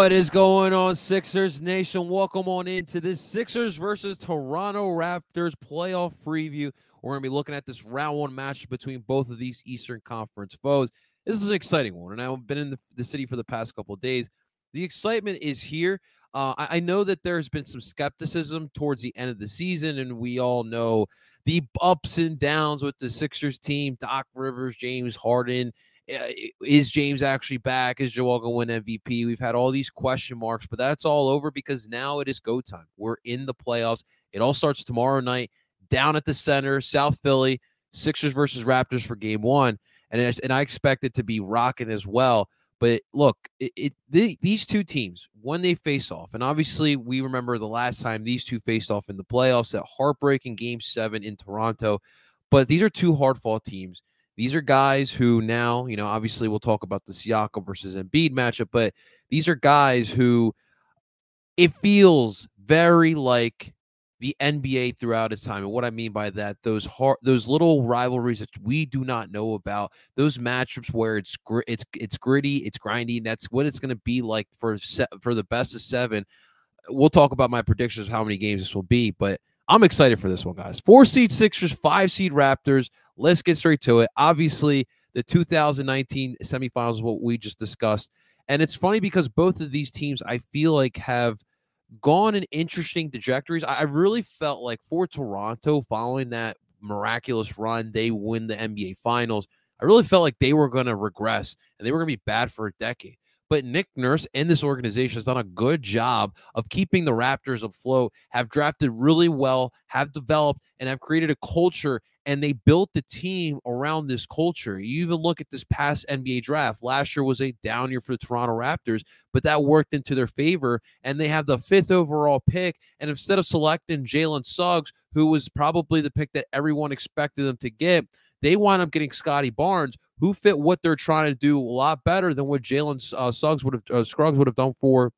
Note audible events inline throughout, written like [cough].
What is going on, Sixers Nation? Welcome on into this Sixers versus Toronto Raptors playoff preview. We're going to be looking at this round one match between both of these Eastern Conference foes. This is an exciting one, and I've been in the, the city for the past couple days. The excitement is here. Uh, I, I know that there's been some skepticism towards the end of the season, and we all know the ups and downs with the Sixers team. Doc Rivers, James Harden, Uh, is James actually back? Is Joel going to win MVP? We've had all these question marks, but that's all over because now it is go time. We're in the playoffs. It all starts tomorrow night down at the center, South Philly, Sixers versus Raptors for game one. And, and I expect it to be rocking as well. But look, it, it the, these two teams when they face off, and obviously we remember the last time these two faced off in the playoffs, that heartbreaking Game Seven in Toronto. But these are two hard fought teams. These are guys who now, you know, obviously we'll talk about the Siakam versus Embiid matchup, but these are guys who it feels very like the NBA throughout its time. And what I mean by that, those hard, those little rivalries that we do not know about, those matchups where it's gr- it's it's gritty, it's grindy. That's what it's going to be like for se- for the best of seven. We'll talk about my predictions of how many games this will be, but I'm excited for this one, guys. Four seed Sixers, five seed Raptors. Let's get straight to it. Obviously, the 2019 semifinals is what we just discussed. And it's funny because both of these teams, I feel like, have gone in interesting trajectories. I really felt like for Toronto, following that miraculous run, they win the NBA Finals. I really felt like they were going to regress and they were going to be bad for a decade. But Nick Nurse and this organization has done a good job of keeping the Raptors afloat, have drafted really well, have developed, and have created a culture. And they built the team around this culture. You even look at this past NBA draft. Last year was a down year for the Toronto Raptors, but that worked into their favor. And they have the fifth overall pick. And instead of selecting Jalen Suggs, who was probably the pick that everyone expected them to get, they wind up getting Scottie Barnes, who fit what they're trying to do a lot better than what Jalen uh, Suggs would have uh, Scruggs would have done for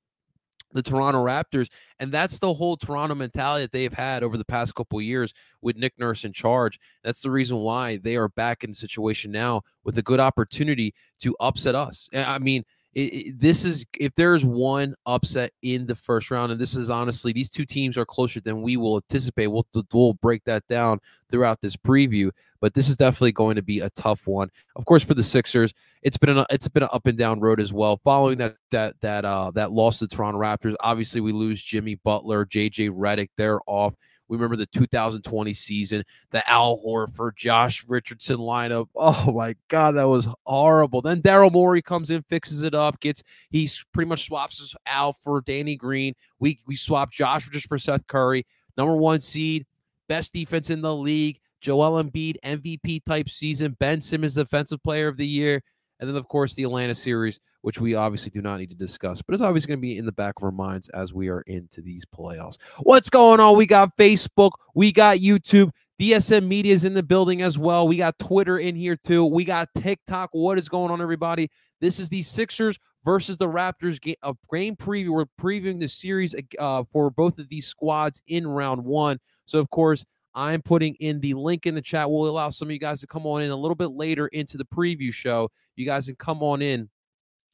the Toronto Raptors. And that's the whole Toronto mentality that they've had over the past couple years with Nick Nurse in charge. That's the reason why they are back in the situation now with a good opportunity to upset us. I mean, it, it, this is if there's one upset in the first round, and this is honestly these two teams are closer than we will anticipate. We'll we'll break that down throughout this preview, but this is definitely going to be a tough one. Of course, for the Sixers, it's been an it's been an up and down road as well. Following that that that uh that loss to Toronto Raptors, obviously we lose Jimmy Butler, JJ Redick, they're off. We remember the 2020 season, the Al Horford, Josh Richardson lineup. [laughs] Oh my God, that was horrible. Then Daryl Morey comes in, fixes it up, gets he pretty much swaps Al for Danny Green. We we swap Josh just for Seth Curry, number one seed, best defense in the league. Joel Embiid, MVP type season. Ben Simmons, Defensive Player of the Year. And then, of course, the Atlanta series, which we obviously do not need to discuss, but it's obviously going to be in the back of our minds as we are into these playoffs. What's going on? We got Facebook, we got YouTube. DSM Media is in the building as well. We got Twitter in here too. We got TikTok. What is going on, everybody? This is the Sixers versus the Raptors game, a game preview. We're previewing the series uh, for both of these squads in round one. So, of course, I'm putting in the link in the chat. We'll allow some of you guys to come on in a little bit later into the preview show. You guys can come on in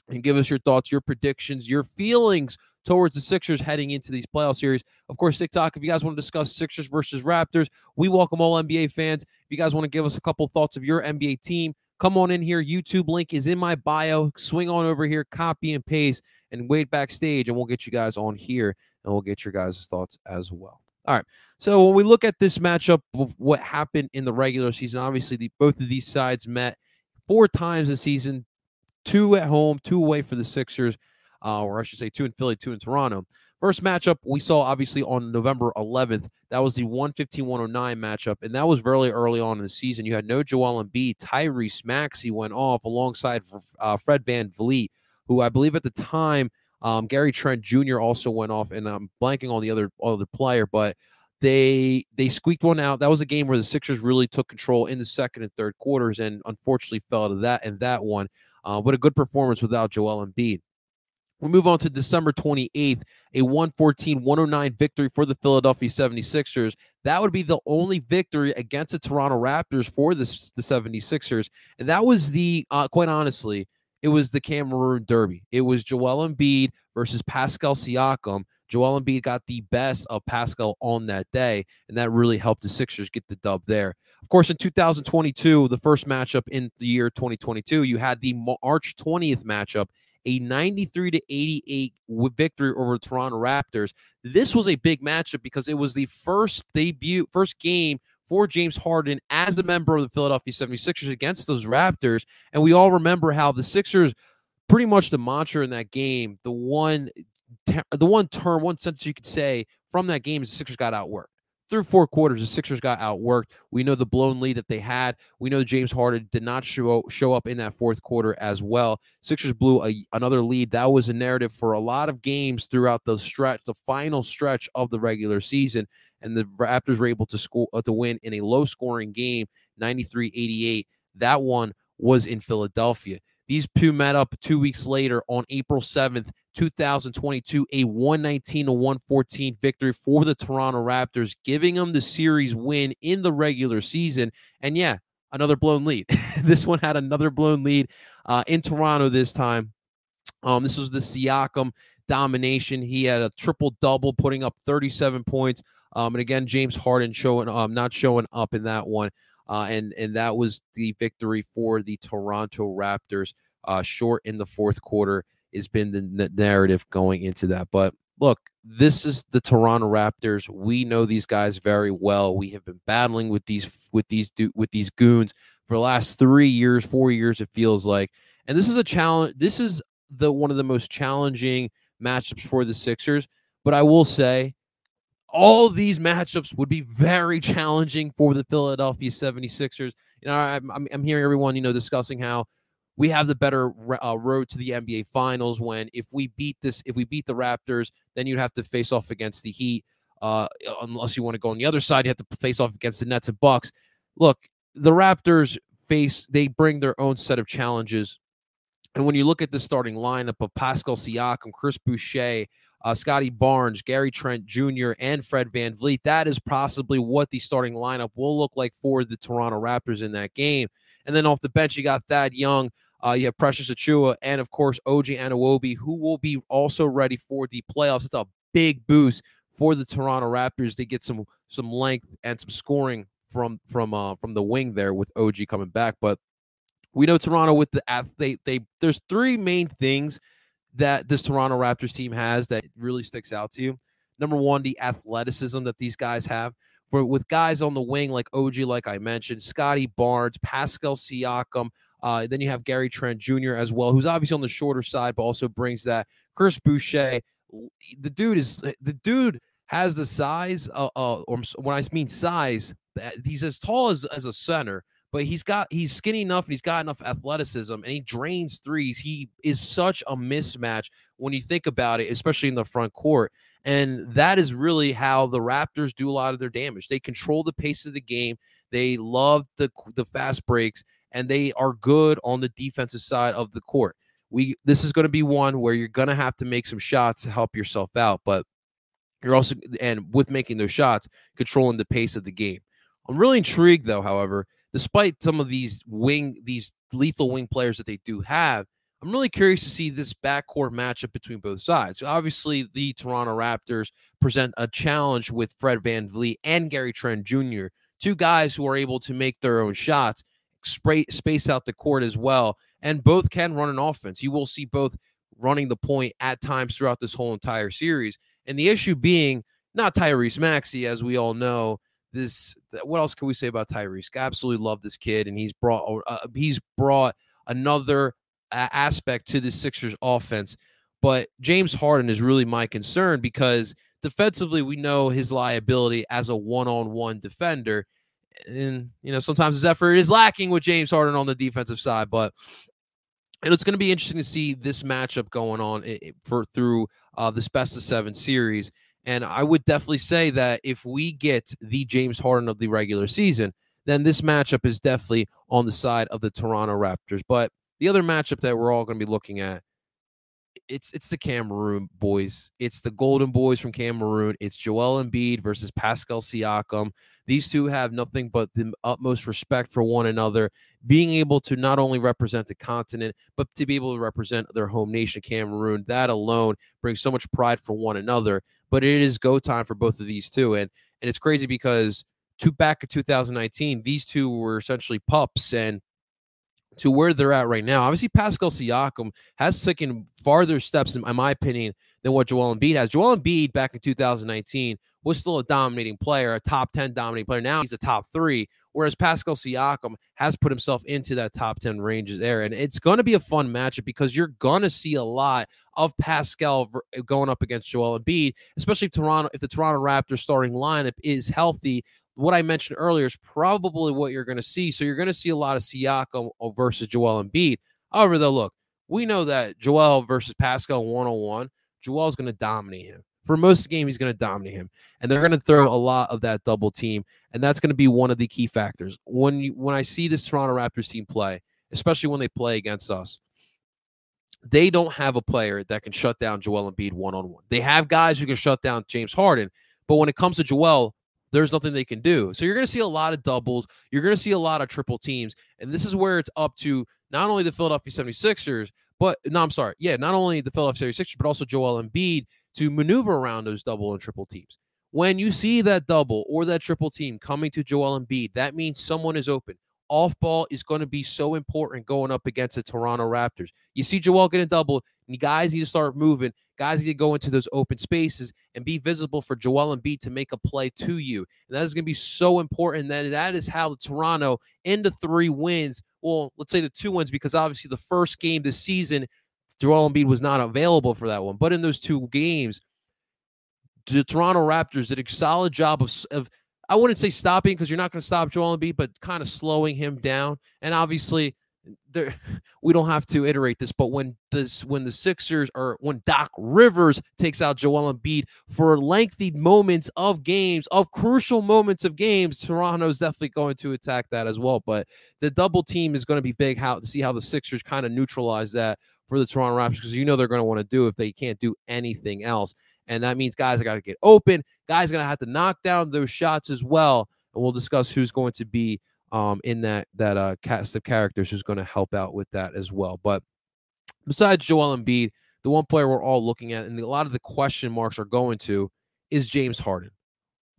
and give us your thoughts, your predictions, your feelings towards the Sixers heading into these playoff series. Of course, TikTok, if you guys want to discuss Sixers versus Raptors, we welcome all NBA fans. If you guys want to give us a couple thoughts of your NBA team, come on in here. YouTube link is in my bio. Swing on over here, copy and paste, and wait backstage, and we'll get you guys on here and we'll get your guys' thoughts as well. All right. So when we look at this matchup what happened in the regular season, obviously the, both of these sides met four times this season, two at home, two away for the Sixers, uh, or I should say two in Philly, two in Toronto. First matchup we saw obviously on November 11th. That was the 115 109 matchup, and that was very early on in the season. You had no Joel Embiid. Tyrese Maxey went off alongside uh, Fred VanVleet, who I believe at the time – um, Gary Trent Jr. also went off, and I'm blanking on the other other player, but they they squeaked one out. That was a game where the Sixers really took control in the second and third quarters, and unfortunately fell to that and that one. Uh, but a good performance without Joel Embiid. We move on to December 28th, a 114 109 victory for the Philadelphia 76ers. That would be the only victory against the Toronto Raptors for the, the 76ers. And that was the, uh, quite honestly, it was the Cameroon Derby. It was Joel Embiid versus Pascal Siakam. Joel Embiid got the best of Pascal on that day, and that really helped the Sixers get the dub there. Of course, in 2022, the first matchup in the year 2022, you had the March 20th matchup, a 93 to 88 victory over the Toronto Raptors. This was a big matchup because it was the first debut, first game for James Harden as a member of the Philadelphia 76ers against those Raptors. And we all remember how the Sixers pretty much the mantra in that game, the one the one term, one sentence you could say from that game is the Sixers got outworked. Through four quarters, the Sixers got outworked. We know the blown lead that they had. We know James Harden did not show show up in that fourth quarter as well. Sixers blew a, another lead. That was a narrative for a lot of games throughout the stretch, the final stretch of the regular season and the Raptors were able to score uh, to win in a low scoring game 93-88 that one was in Philadelphia these two met up two weeks later on April 7th 2022 a 119 to 114 victory for the Toronto Raptors giving them the series win in the regular season and yeah another blown lead [laughs] this one had another blown lead uh, in Toronto this time um, this was the Siakam domination. He had a triple double, putting up 37 points. Um, and again, James Harden showing um not showing up in that one. Uh, and and that was the victory for the Toronto Raptors. Uh, short in the fourth quarter has been the narrative going into that. But look, this is the Toronto Raptors. We know these guys very well. We have been battling with these with these with these goons for the last three years, four years. It feels like, and this is a challenge. This is the one of the most challenging matchups for the Sixers. But I will say all these matchups would be very challenging for the Philadelphia 76ers. You know, I'm, I'm hearing everyone, you know, discussing how we have the better uh, road to the NBA Finals. When if we beat this, if we beat the Raptors, then you'd have to face off against the Heat. Uh, unless you want to go on the other side, you have to face off against the Nets and Bucks. Look, the Raptors face they bring their own set of challenges. And when you look at the starting lineup of Pascal Siakam, Chris Boucher, uh, Scottie Barnes, Gary Trent Jr., and Fred Van VanVleet. That is possibly what the starting lineup will look like for the Toronto Raptors in that game. And then off the bench, you got Thad Young. Uh, you have Precious Achiuwa and, of course, OG Anunoby, who will be also ready for the playoffs. It's a big boost for the Toronto Raptors. They get some some length and some scoring from from uh, from the wing there with OG coming back. But we know Toronto with the athlete. They there's three main things that this Toronto Raptors team has that really sticks out to you? Number one, the athleticism that these guys have. For with guys on the wing like OG, like I mentioned, Scottie Barnes, Pascal Siakam. Uh, then you have Gary Trent Jr. as well, who's obviously on the shorter side, but also brings that. Chris Boucher, the dude is the dude has the size, uh, uh or when I mean size, he's as tall as as a center, but he's got he's skinny enough and he's got enough athleticism and he drains threes. He is such a mismatch when you think about it, especially in the front court. And that is really how the Raptors do a lot of their damage. They control the pace of the game. They love the the fast breaks and they are good on the defensive side of the court. We this is going to be one where you're going to have to make some shots to help yourself out, but you're also and with making those shots, controlling the pace of the game. I'm really intrigued though, however, despite some of these wing, these lethal wing players that they do have, I'm really curious to see this backcourt matchup between both sides. So obviously, the Toronto Raptors present a challenge with Fred VanVleet and Gary Trent Jr., two guys who are able to make their own shots, spray, space out the court as well, and both can run an offense. You will see both running the point at times throughout this whole entire series. And the issue being not Tyrese Maxey, as we all know, this what else can we say about Tyrese? I absolutely love this kid, and he's brought uh, he's brought another aspect to the Sixers offense. But James Harden is really my concern because defensively, we know his liability as a one-on-one defender, and you know sometimes his effort is lacking with James Harden on the defensive side. But it's going to be interesting to see this matchup going on for through uh, this best of seven series and I would definitely say that if we get the James Harden of the regular season, then this matchup is definitely on the side of the Toronto Raptors. But the other matchup that we're all going to be looking at it's it's the Cameroon boys. It's the Golden Boys from Cameroon. It's Joel Embiid versus Pascal Siakam. These two have nothing but the utmost respect for one another, being able to not only represent the continent, but to be able to represent their home nation, Cameroon. That alone brings so much pride for one another. But it is go time for both of these two. And and it's crazy because to back in 2019, these two were essentially pups and to where they're at right now. Obviously, Pascal Siakam has taken farther steps, in, my opinion, than what Joel Embiid has. Joel Embiid back in 2019 was still a dominating player, a top 10 dominating player. Now he's a top three, whereas Pascal Siakam has put himself into that top 10 range there. And it's going to be a fun matchup because you're going to see a lot of Pascal going up against Joel Embiid, especially if Toronto, if the Toronto Raptors starting lineup is healthy what I mentioned earlier is probably what you're going to see. So you're going to see a lot of Siakam uh, versus Joel Embiid. However, though, look, we know that Joel versus Pascal one on one, Joel's going to dominate him. For most of the game, he's going to dominate him, and they're going to throw a lot of that double team, and that's going to be one of the key factors when you when I see this Toronto Raptors team play, especially when they play against us. They don't have a player that can shut down Joel Embiid one on one. They have guys who can shut down James Harden, but when it comes to Joel, there's nothing they can do. So you're going to see a lot of doubles. You're going to see a lot of triple teams. And this is where it's up to not only the Philadelphia 76ers, but no, I'm sorry. Yeah, not only the Philadelphia 76ers, but also Joel Embiid to maneuver around those double and triple teams. When you see that double or that triple team coming to Joel Embiid, that means someone is open. Off ball is going to be so important going up against the Toronto Raptors. You see Joel getting double, and guys need to start moving Guys need to go into those open spaces and be visible for Joel Embiid to make a play to you. And that is going to be so important. That that is how Toronto into three wins. Well, let's say the two wins because obviously the first game this season, Joel Embiid was not available for that one. But in those two games, the Toronto Raptors did a solid job of, of I wouldn't say stopping because you're not going to stop Joel Embiid, but kind of slowing him down. And obviously, there we don't have to iterate this, but when this when the Sixers or when Doc Rivers takes out Joel Embiid for lengthy moments of games, of crucial moments of games, Toronto's definitely going to attack that as well. But the double team is going to be big. How to see how the Sixers kind of neutralize that for the Toronto Raptors because you know they're going to want to do if they can't do anything else. And that means guys are got to get open. Guys are going to have to knock down those shots as well. And we'll discuss who's going to be um, in that that uh, cast of characters who's going to help out with that as well. But besides Joel Embiid, the one player we're all looking at, and a lot of the question marks are going to, is James Harden.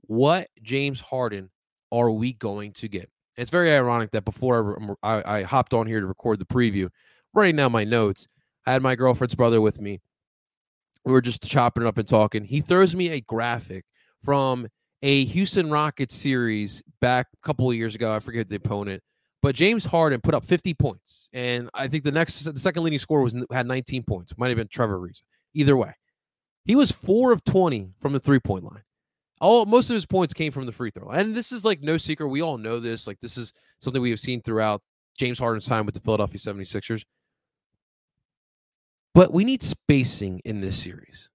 What James Harden are we going to get? It's very ironic that before I, I, I hopped on here to record the preview, writing down my notes, I had my girlfriend's brother with me. We were just chopping it up and talking. He throws me a graphic from a Houston Rockets series back a couple of years ago. I forget the opponent, but James Harden put up 50 points, and I think the next, the second leading scorer was had 19 points. Might have been Trevor Ariza. Either way, he was four of 20 from the three point line. All most of his points came from the free throw, and this is like no secret. We all know this. Like this is something we have seen throughout James Harden's time with the Philadelphia 76ers. But we need spacing in this series.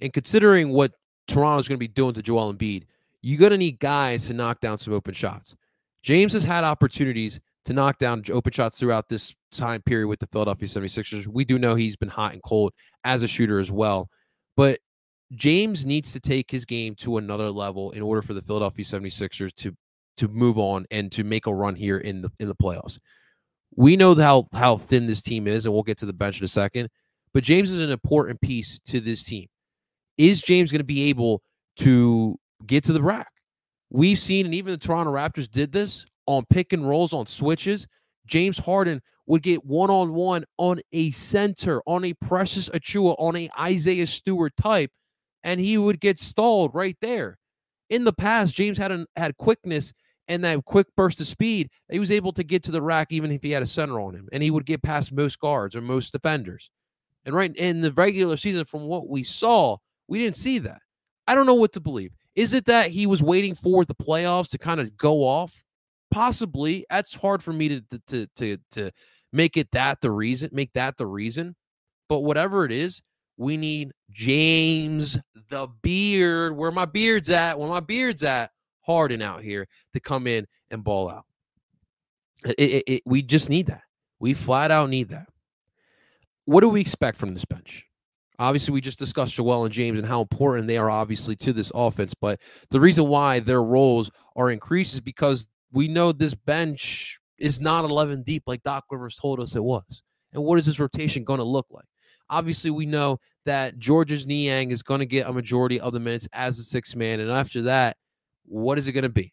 And considering what Toronto's going to be doing to Joel Embiid, you're going to need guys to knock down some open shots. James has had opportunities to knock down open shots throughout this time period with the Philadelphia 76ers. We do know he's been hot and cold as a shooter as well. But James needs to take his game to another level in order for the Philadelphia 76ers to to move on and to make a run here in the in the playoffs. We know how how thin this team is, and we'll get to the bench in a second. But James is an important piece to this team. Is James going to be able to get to the rack. We've seen, and even the Toronto Raptors did this on pick and rolls on switches. James Harden would get one on one on a center, on a Precious Achiuwa, on a Isaiah Stewart type, and he would get stalled right there. In the past, James had an, had quickness and that quick burst of speed. He was able to get to the rack even if he had a center on him, and he would get past most guards or most defenders. And right in the regular season, from what we saw, we didn't see that. I don't know what to believe. Is it that he was waiting for the playoffs to kind of go off? Possibly. That's hard for me to to to to make it that the reason, make that the reason. But whatever it is, we need James the beard, where my beard's at, where my beard's at, Harden out here to come in and ball out. It, it, it, we just need that. We flat out need that. What do we expect from this bench? Obviously, we just discussed Joel and James and how important they are, obviously, to this offense. But the reason why their roles are increased is because we know this bench is not 11 deep like Doc Rivers told us it was. And what is this rotation going to look like? Obviously, we know that Georges Niang is going to get a majority of the minutes as a six man. And after that, what is it going to be?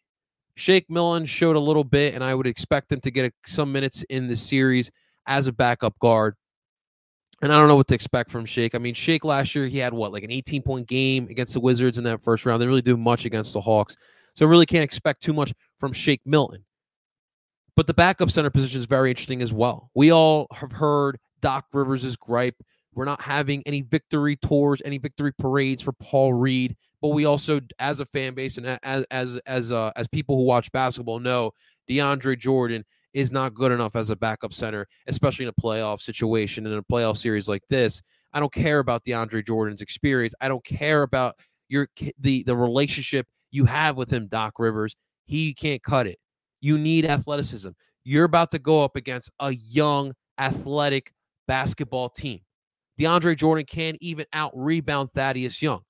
Shake Milton showed a little bit, and I would expect him to get some minutes in the series as a backup guard. And I don't know what to expect from Shake. I mean, Shake last year, he had what, like an 18 point game against the Wizards in that first round. They really do much against the Hawks. So I really can't expect too much from Shake Milton. But the backup center position is very interesting as well. We all have heard Doc Rivers' gripe. We're not having any victory tours, any victory parades for Paul Reed. But we also, as a fan base and as as as uh, as people who watch basketball, know DeAndre Jordan is not good enough as a backup center, especially in a playoff situation in a playoff series like this. I don't care about DeAndre Jordan's experience. I don't care about your the the relationship you have with him, Doc Rivers. He can't cut it. You need athleticism. You're about to go up against a young, athletic basketball team. DeAndre Jordan can't even out rebound Thaddeus Young.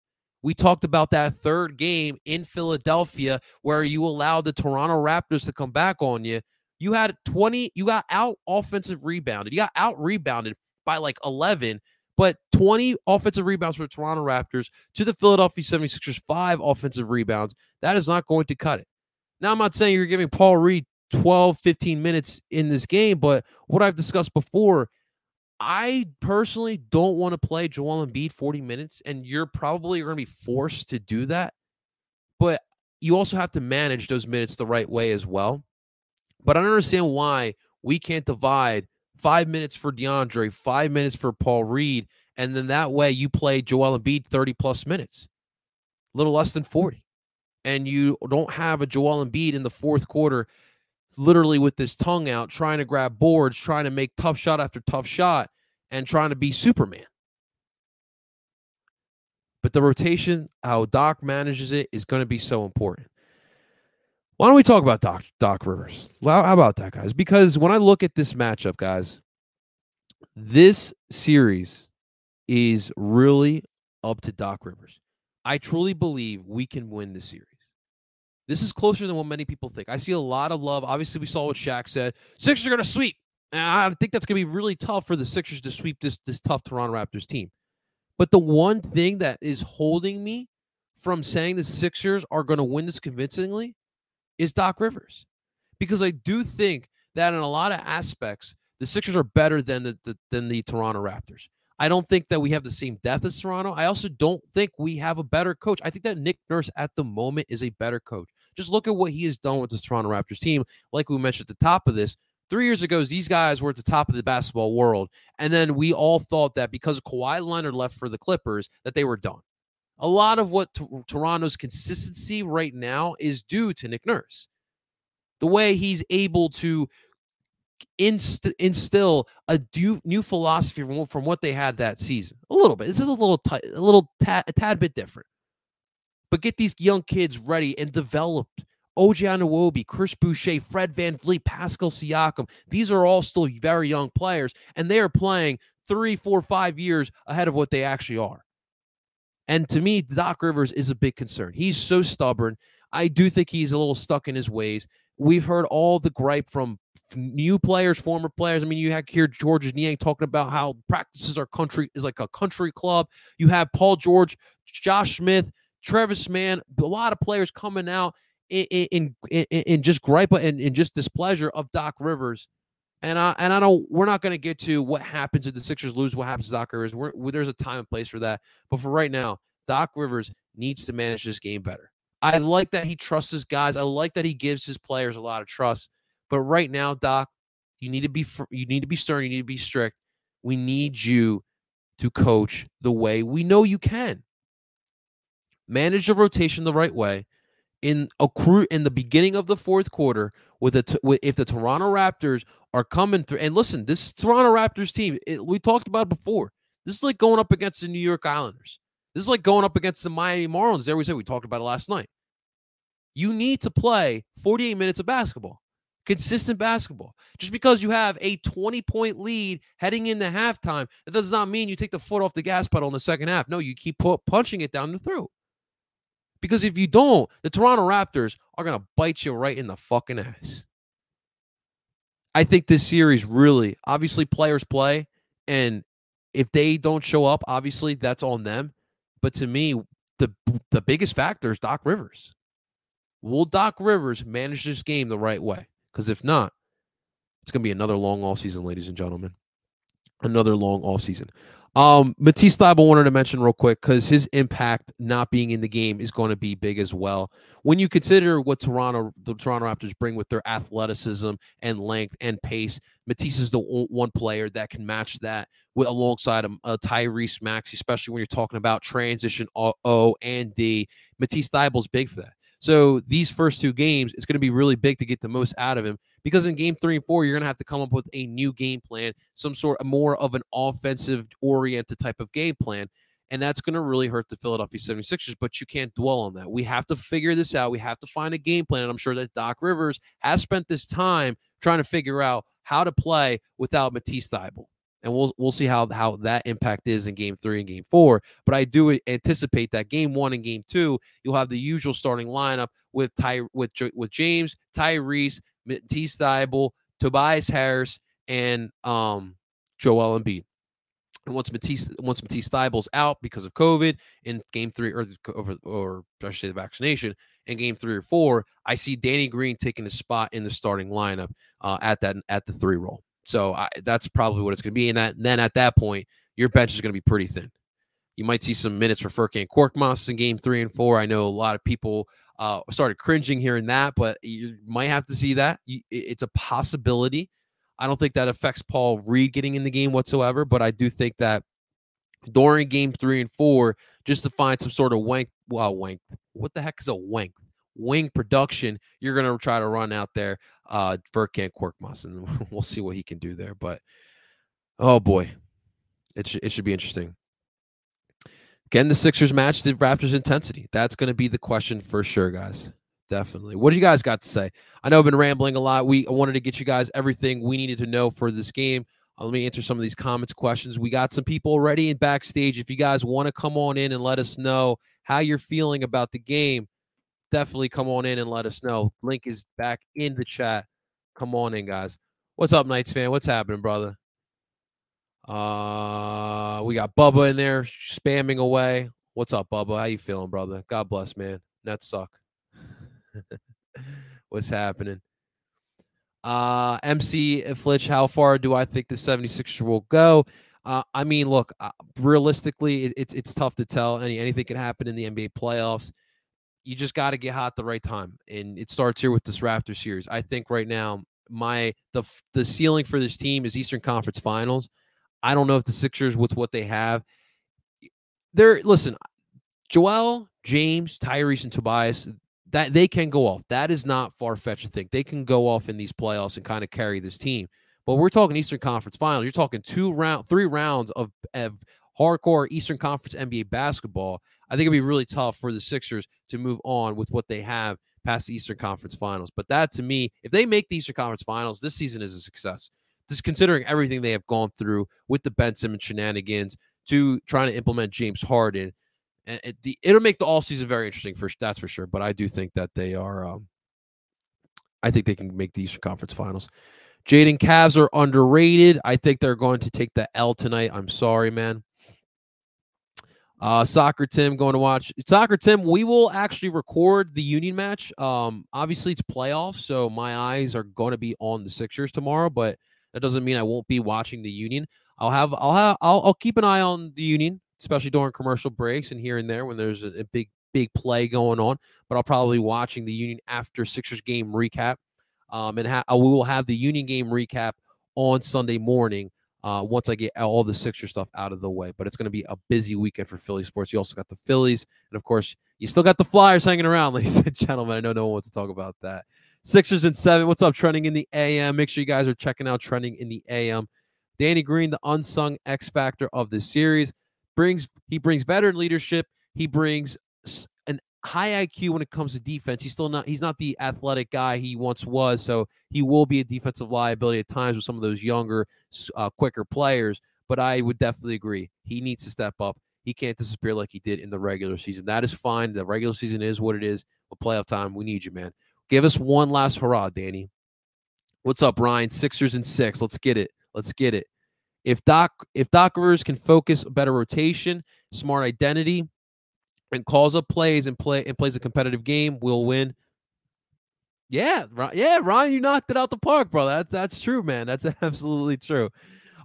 We talked about that third game in Philadelphia where you allowed the Toronto Raptors to come back on you. You had 20, you got out offensive rebounded. You got out rebounded by like 11, but 20 offensive rebounds for the Toronto Raptors to the Philadelphia 76ers, five offensive rebounds. That is not going to cut it. Now, I'm not saying you're giving Paul Reed 12, 15 minutes in this game, but what I've discussed before, I personally don't want to play Joel Embiid 40 minutes, and you're probably going to be forced to do that. But you also have to manage those minutes the right way as well. But I don't understand why we can't divide five minutes for DeAndre, five minutes for Paul Reed, and then that way you play Joel Embiid 30 plus minutes, a little less than 40 and you don't have a Joel Embiid in the fourth quarter, literally with his tongue out, trying to grab boards, trying to make tough shot after tough shot, and trying to be Superman. But the rotation, how Doc manages it, is going to be so important. Why don't we talk about Doc Doc Rivers? How about that, guys? Because when I look at this matchup, guys, this series is really up to Doc Rivers. I truly believe we can win the series. This is closer than what many people think. I see a lot of love. Obviously, we saw what Shaq said. Sixers are going to sweep. And I think that's going to be really tough for the Sixers to sweep this this tough Toronto Raptors team. But the one thing that is holding me from saying the Sixers are going to win this convincingly is Doc Rivers. Because I do think that in a lot of aspects, the Sixers are better than the, the than the Toronto Raptors. I don't think that we have the same depth as Toronto. I also don't think we have a better coach. I think that Nick Nurse at the moment is a better coach. Just look at what he has done with this Toronto Raptors team. Like we mentioned at the top of this, three years ago, these guys were at the top of the basketball world. And then we all thought that because Kawhi Leonard left for the Clippers, that they were done. A lot of what t- Toronto's consistency right now is due to Nick Nurse. The way he's able to inst- instill a new, new philosophy from, from what they had that season. A little bit. This is a little, t- a little tad, a tad bit different. But get these young kids ready and developed. OG Anunoby, Chris Boucher, Fred VanVleet, Pascal Siakam. These are all still very young players, and they are playing three, four, five years ahead of what they actually are. And to me, Doc Rivers is a big concern. He's so stubborn. I do think he's a little stuck in his ways. We've heard all the gripe from new players, former players. I mean, you had here Georges Niang talking about how practices are country is like a country club. You have Paul George, Josh Smith, Travis Mann, a lot of players coming out in in, in, in just gripe and in just displeasure of Doc Rivers. And I and I don't. We're not going to get to what happens if the Sixers lose. What happens to Doc Rivers? We're, there's a time and place for that. But for right now, Doc Rivers needs to manage this game better. I like that he trusts his guys. I like that he gives his players a lot of trust. But right now, Doc, you need to be you need to be stern. You need to be strict. We need you to coach the way we know you can. Manage the rotation the right way. In a crew in the beginning of the fourth quarter, with a with, if the Toronto Raptors are coming through, and listen, this Toronto Raptors team, it, we talked about before. This is like going up against the New York Islanders. This is like going up against the Miami Marlins. There we said we talked about it last night. You need to play 48 minutes of basketball consistent basketball. Just because you have a 20 point lead heading into halftime, that does not mean you take the foot off the gas pedal in the second half. No, you keep pu- punching it down the throat. Because if you don't, the Toronto Raptors are going to bite you right in the fucking ass. I think this series really, obviously, players play. And if they don't show up, obviously, that's on them. But to me, the the biggest factor is Doc Rivers. Will Doc Rivers manage this game the right way? Because if not, it's going to be another long off season, ladies and gentlemen. Another long off season. Um, Matisse Thybulle wanted to mention real quick because his impact not being in the game is going to be big as well. When you consider what Toronto, the Toronto Raptors bring with their athleticism and length and pace, Matisse is the one player that can match that with alongside a, a Tyrese Max, especially when you're talking about transition O and D. Matisse Thybulle is big for that. So these first two games, it's going to be really big to get the most out of him because in game three and four, you're going to have to come up with a new game plan, some sort of more of an offensive oriented type of game plan. And that's going to really hurt the Philadelphia 76ers, but you can't dwell on that. We have to figure this out. We have to find a game plan. And I'm sure that Doc Rivers has spent this time trying to figure out how to play without Matisse Thybulle and we'll we'll see how how that impact is in game three and game four. But I do anticipate that game one and game two, you'll have the usual starting lineup with Ty with with James, Tyrese, Matisse Thybulle, Tobias Harris, and um Joel Embiid. And once Matisse once Matisse Thybulle's out because of COVID in game three or over or I should say the vaccination in game three or four, I see Danny Green taking a spot in the starting lineup uh, at that at the three role. So I, that's probably what it's going to be. And, that, and then at that point, your bench is going to be pretty thin. You might see some minutes for Furkan Korkmaz in game three and four. I know a lot of people uh, started cringing hearing that, but you might have to see that. It's a possibility. I don't think that affects Paul Reed getting in the game whatsoever, but I do think that during game three and four, just to find some sort of wank, well, wank, what the heck is a wank? wing production, you're going to try to run out there uh, Furkan Korkmaz, and [laughs] we'll see what he can do there. But oh boy, it, sh- it should be interesting. Can the Sixers match the Raptors' intensity? That's going to be the question for sure, guys. Definitely. What do you guys got to say? I know I've been rambling a lot. We I wanted to get you guys everything we needed to know for this game. Uh, let me answer some of these comments, questions. We got some people already in backstage. If you guys want to come on in and let us know how you're feeling about the game, definitely come on in and let us know. Link is back in the chat. Come on in, guys. What's up, Knights fan? What's happening, brother? Uh, we got Bubba in there spamming away. What's up, Bubba? How you feeling, brother? God bless, man. Nets suck. [laughs] What's happening? Uh, MC Flitch, how far do I think the 76ers will go? Uh, I mean, look, uh, realistically, it, it's it's tough to tell. Any anything can happen in the NBA playoffs you just got to get hot the right time, and it starts here with this Raptor series. I think right now my the the ceiling for this team is Eastern Conference Finals. I don't know if the Sixers with what they have, they're listen, Joel, James, Tyrese, and Tobias. That they can go off. That is not far fetched to think they can go off in these playoffs and kind of carry this team. But we're talking Eastern Conference Finals. You're talking two round, three rounds of, of hardcore Eastern Conference NBA basketball. I think it'd be really tough for the Sixers to move on with what they have past the Eastern Conference Finals. But that to me, if they make the Eastern Conference Finals, this season is a success. Just considering everything they have gone through with the Ben Simmons shenanigans to trying to implement James Harden. And it, the, it'll make the all season very interesting for that's for sure. But I do think that they are um, I think they can make the Eastern Conference Finals. Jaden Cavs are underrated. I think they're going to take the L tonight. I'm sorry, man. Uh, Soccer Tim going to watch Soccer Tim. We will actually record the Union match. Um, obviously it's playoffs, so my eyes are going to be on the Sixers tomorrow, but that doesn't mean I won't be watching the Union. I'll have I'll have I'll, I'll keep an eye on the Union, especially during commercial breaks and here and there when there's a, a big big play going on. But I'll probably be watching the Union after Sixers game recap. Um, and ha- we will have the Union game recap on Sunday morning uh, once I get all the Sixer stuff out of the way. But it's going to be a busy weekend for Philly sports. You also got the Phillies, and of course, you still got the Flyers hanging around, [laughs] ladies and gentlemen. I know no one wants to talk about that. Sixers and seven. What's up, trending in the AM? Make sure you guys are checking out trending in the AM. Danny Green, the unsung X factor of this series, brings he brings veteran leadership. He brings an high IQ when it comes to defense. He's still not he's not the athletic guy he once was, so he will be a defensive liability at times with some of those younger, uh, quicker players. But I would definitely agree he needs to step up. He can't disappear like he did in the regular season. That is fine. The regular season is what it is. But playoff time, we need you, man. Give us one last hurrah, Danny. What's up, Ryan? Sixers and six. Let's get it. Let's get it. If Doc if Doc Rivers can focus a better rotation, smart identity, and calls up plays and play and plays a competitive game, we'll win. Yeah, yeah, Ryan, you knocked it out the park, bro. That's that's true, man. That's [laughs] absolutely true.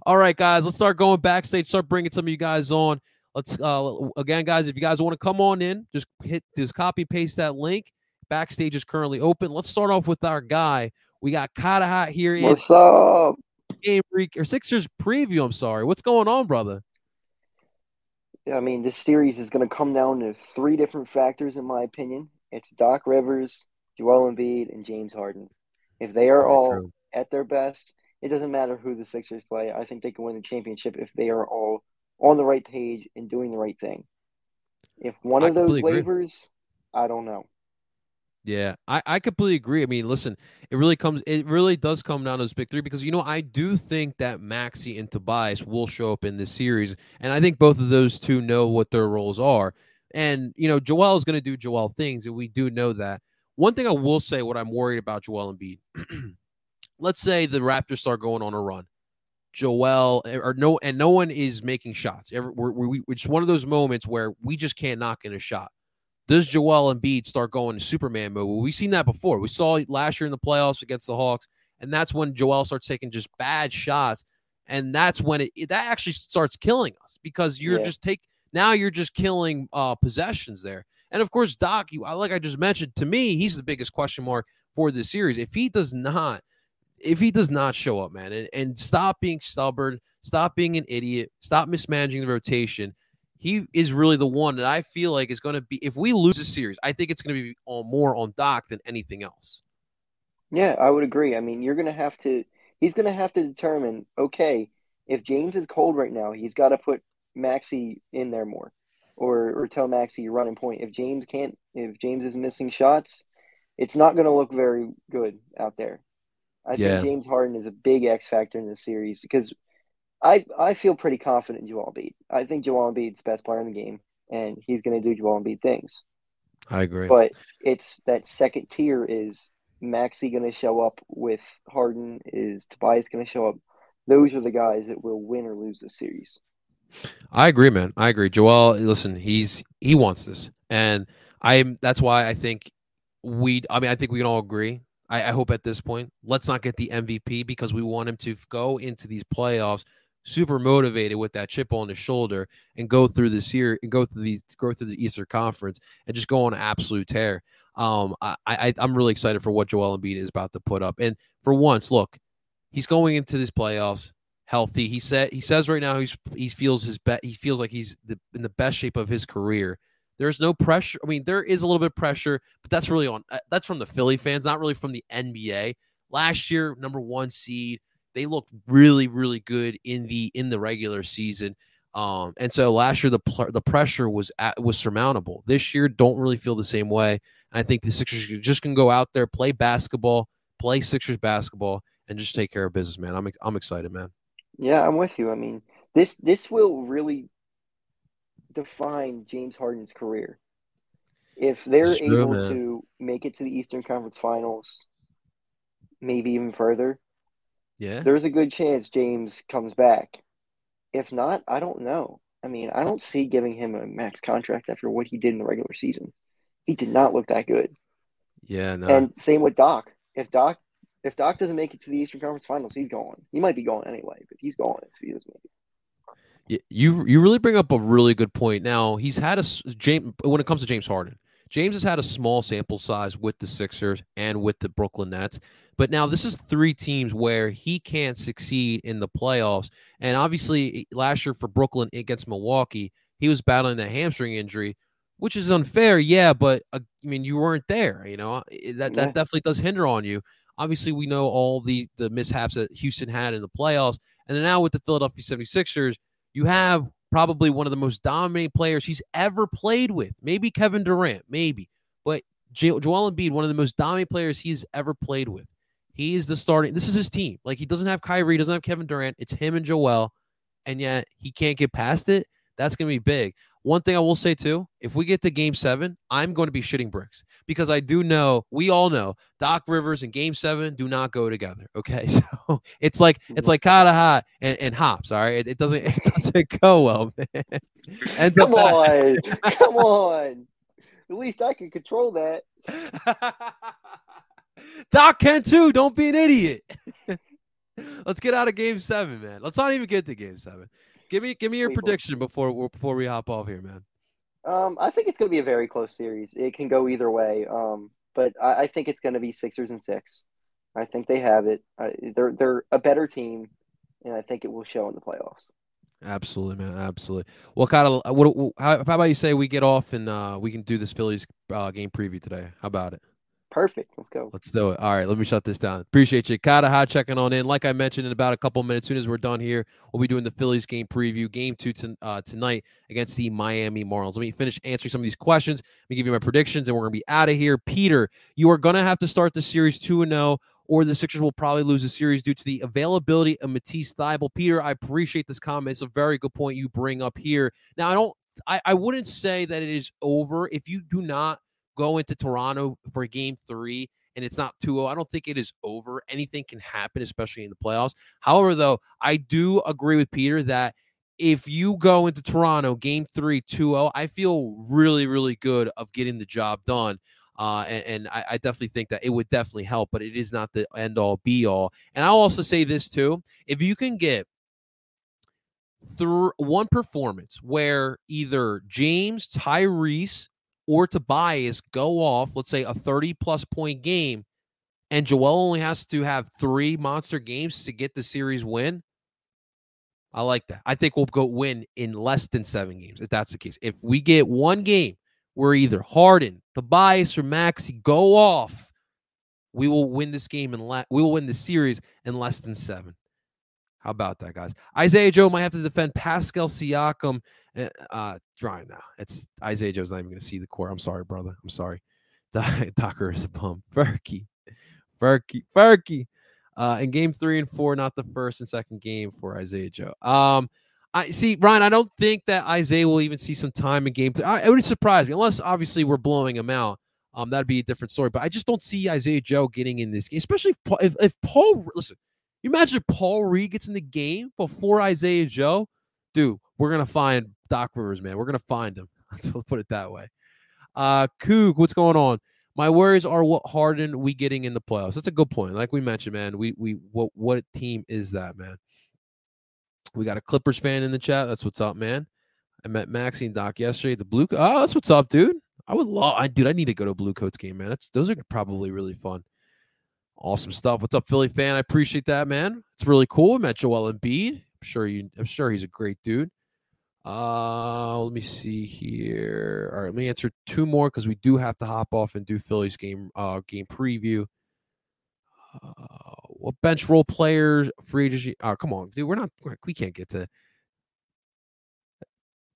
All right, guys, let's start going backstage. Start bringing some of you guys on. Let's uh again, guys. If you guys want to come on in, just hit just copy paste that link. Backstage is currently open. Let's start off with our guy. We got Kata here. What's up? Game week or Sixers preview. I'm sorry. What's going on, brother? I mean, this series is going to come down to three different factors, in my opinion. It's Doc Rivers, Joel Embiid, and James Harden. If they are Very all true. at their best, it doesn't matter who the Sixers play. I think they can win the championship if they are all on the right page and doing the right thing. If one I of those wavers, I don't know. Yeah, I, I completely agree. I mean, listen, it really comes it really does come down to those big three because you know I do think that Maxey and Tobias will show up in this series, and I think both of those two know what their roles are. And you know, Joel is going to do Joel things, and we do know that. One thing I will say, what I'm worried about Joel Embiid. [clears throat] let's say the Raptors start going on a run. Joel eh, or no, and no one is making shots. We're, we're, it's one of those moments where we just can't knock in a shot does Joel Embiid start going to Superman mode? We've seen that before. We saw last year in the playoffs against the Hawks, and that's when Joel starts taking just bad shots, and that's when it, it that actually starts killing us because you're yeah. just take now you're just killing uh, possessions there. And of course, Doc, you like I just mentioned, to me, he's the biggest question mark for this series. If he does not, if he does not show up, man, and, and stop being stubborn, stop being an idiot, stop mismanaging the rotation, he is really the one that I feel like is going to be. If we lose a series, I think it's going to be on more on Doc than anything else. Yeah, I would agree. I mean, you're going to have to. He's going to have to determine. Okay, if James is cold right now, he's got to put Maxey in there more, or or tell Maxey you're running point. If James can't, if James is missing shots, it's not going to look very good out there. I yeah. think James Harden is a big X factor in this series because I I feel pretty confident in Joel Embiid. I think Joel Embiid's the best player in the game, and he's going to do Joel Embiid things. I agree. But it's that second tier is Maxey going to show up with Harden? Is Tobias going to show up? Those are the guys that will win or lose the series. I agree, man. I agree. Joel, listen, he's he wants this, and I'm. That's why I think we. I mean, I think we can all agree. I, I hope at this point, let's not get the MVP because we want him to go into these playoffs super motivated with that chip on his shoulder and go through this year and go through these go through the Eastern Conference and just go on an absolute tear. Um, I, I I'm really excited for what Joel Embiid is about to put up. And for once, look, he's going into this playoffs healthy. He said he says right now he's he feels his bet he feels like he's the, in the best shape of his career. There's no pressure. I mean, there is a little bit of pressure, but that's really on uh, that's from the Philly fans, not really from the NBA. Last year, number one seed, they looked really really good in the in the regular season. Um, and so last year the the pressure was at, was surmountable. This year don't really feel the same way. I think the Sixers just can go out there, play basketball, play Sixers basketball, and just take care of business, man. I'm I'm excited, man. Yeah, I'm with you. I mean, this this will really define James Harden's career. If they're true, able man. to make it to the Eastern Conference Finals, maybe even further, yeah. There's a good chance James comes back. If not, I don't know. I mean, I don't see giving him a max contract after what he did in the regular season. He did not look that good. Yeah, no. And same with Doc. If Doc if Doc doesn't make it to the Eastern Conference Finals, he's going. He might be going anyway, but he's going if he doesn't make it. You you really bring up a really good point. Now he's had a James when it comes to James Harden. James has had a small sample size with the Sixers and with the Brooklyn Nets. But now this is three teams where he can't succeed in the playoffs. And obviously, last year for Brooklyn against Milwaukee, he was battling that hamstring injury, which is unfair. Yeah, but uh, I mean, you weren't there. You know that that yeah. definitely does hinder on you. Obviously, we know all the the mishaps that Houston had in the playoffs, and then now with the Philadelphia 76ers, you have probably one of the most dominating players he's ever played with. Maybe Kevin Durant, maybe, but jo- Joel Embiid, one of the most dominant players he's ever played with. He is the starting. This is his team. Like he doesn't have Kyrie, doesn't have Kevin Durant. It's him and Joel, and yet he can't get past it. That's to be big. One thing I will say too, if we get to game seven, I'm going to be shitting bricks because I do know, we all know Doc Rivers and game seven do not go together. Okay. [laughs] So it's like, it's like Carter Hart and, and hops. All right. It, it, doesn't, it [laughs] doesn't go well, man. [laughs] Ends come on. come on. At least I can control that. Doc can too. Don't be an idiot. Let's get out of game seven, man. Let's not even get to game seven. Give me give me your prediction before before we hop off here, man. Um, I think it's going to be a very close series. It can go either way. Um, but I, I think it's going to be Sixers and six. I think they have it. Uh, they're they're a better team, and I think it will show in the playoffs. Absolutely, man. Absolutely. What kind of what? How, how about you say we get off and uh, we can do this Phillies uh, game preview today? How about it? Perfect. Let's go. Let's do it. All right, let me shut this down. Appreciate you. Kata Hot checking on in. Like I mentioned, in about a couple minutes, soon as we're done here, we'll be doing the Phillies game preview, game two uh, tonight against the Miami Marlins. Let me finish answering some of these questions. Let me give you my predictions, and we're going to be out of here. Peter, you are going to have to start the series 2 0, or the Sixers will probably lose the series due to the availability of Matisse Thybulle. Peter, I appreciate this comment. It's a very good point you bring up here. Now, I don't, I, I wouldn't say that it is over if you do not go into Toronto for game three and it's not 2-0, I don't think it is over. Anything can happen, especially in the playoffs. However, though, I do agree with Peter that if you go into Toronto game three 2-0, I feel really, really good of getting the job done. Uh, and, and I, I, definitely think that it would definitely help, but it is not the end all be all. And I'll also say this too: if you can get through one performance where either James, Tyrese, or Tobias go off, let's say a 30 plus point game, and Joel only has to have three monster games to get the series win, I like that. I think we'll go win in less than seven games if that's the case. If we get one game where either Harden, Tobias, or Maxey go off, we will win this game and we will win the series in less than seven. How about that, guys? Isaiah Joe might have to defend Pascal Siakam uh, drawing now. It's Isaiah Joe's not even going to see the court. I'm sorry, brother. I'm sorry. [laughs] Docker is a bum. [laughs] Ferky, Ferky, Ferky. Uh, in game three and four, not the first and second game for Isaiah Joe. Um, I see, Ryan. I don't think that Isaiah will even see some time in game. I, it would surprise me, unless obviously we're blowing him out. Um, that'd be a different story. But I just don't see Isaiah Joe getting in this game, especially if, if, if Paul. Listen, you imagine if Paul Reed gets in the game before Isaiah Joe, dude. We're gonna find Doc Rivers, man. We're gonna find him. [laughs] Let's put it that way. Uh, Coog, what's going on? My worries are what Harden we getting in the playoffs. That's a good point. Like we mentioned, man. We we what what team is that, man? We got a Clippers fan in the chat. That's what's up, man. I met Maxey and Doc yesterday at the Blue. Oh, that's what's up, dude. I would love. I dude, I need to go to a Blue Coats game, man. That's those are probably really fun. Awesome stuff. What's up, Philly fan? I appreciate that, man. It's really cool. We met Joel Embiid. I'm sure you. I'm sure he's a great dude. Uh, let me see here. All right, let me answer two more because we do have to hop off and do Phillies game uh game preview. Uh, what bench role players, free agency? Oh, come on, dude. We're not. We can't get to.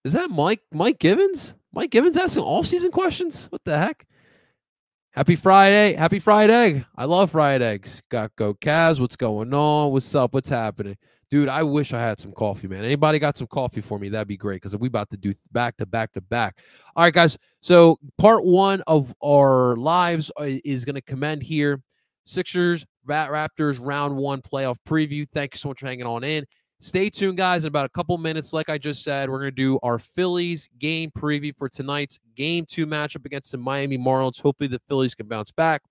Is that Mike? Mike Givens? Mike Givens asking all season questions? What the heck? Happy Friday. Happy fried egg. I love fried eggs. Got go Cavs. What's going on? What's up? What's happening? Dude, I wish I had some coffee, man. Anybody got some coffee for me? That'd be great because we about to do back to back to back. All right, guys. So part one of our lives uh, is going to commend here. Sixers, Raptors, round one playoff preview. Thank you so much for hanging on in. Stay tuned, guys. In about a couple minutes, like I just said, we're going to do our Phillies game preview for tonight's game two matchup against the Miami Marlins. Hopefully, the Phillies can bounce back.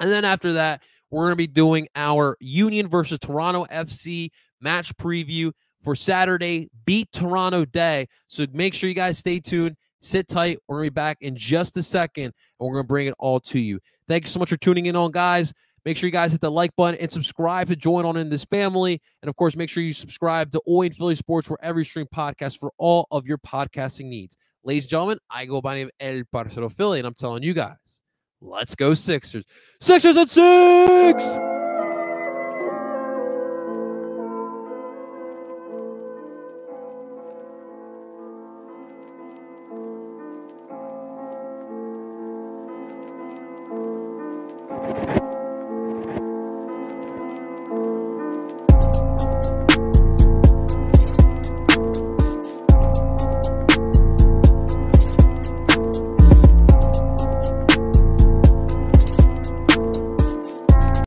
And then after that, we're going to be doing our Union versus Toronto FC match preview for Saturday, Beat Toronto Day. So make sure you guys stay tuned. Sit tight. We're going to be back in just a second and we're going to bring it all to you. Thank you so much for tuning in on, guys. Make sure you guys hit the like button and subscribe to join on in this family. And of course, make sure you subscribe to Oi Philly Sports wherever every stream podcast for all of your podcasting needs. Ladies and gentlemen, I go by name El Parcero Philly, and I'm telling you guys, Let's go Sixers. Sixers at six.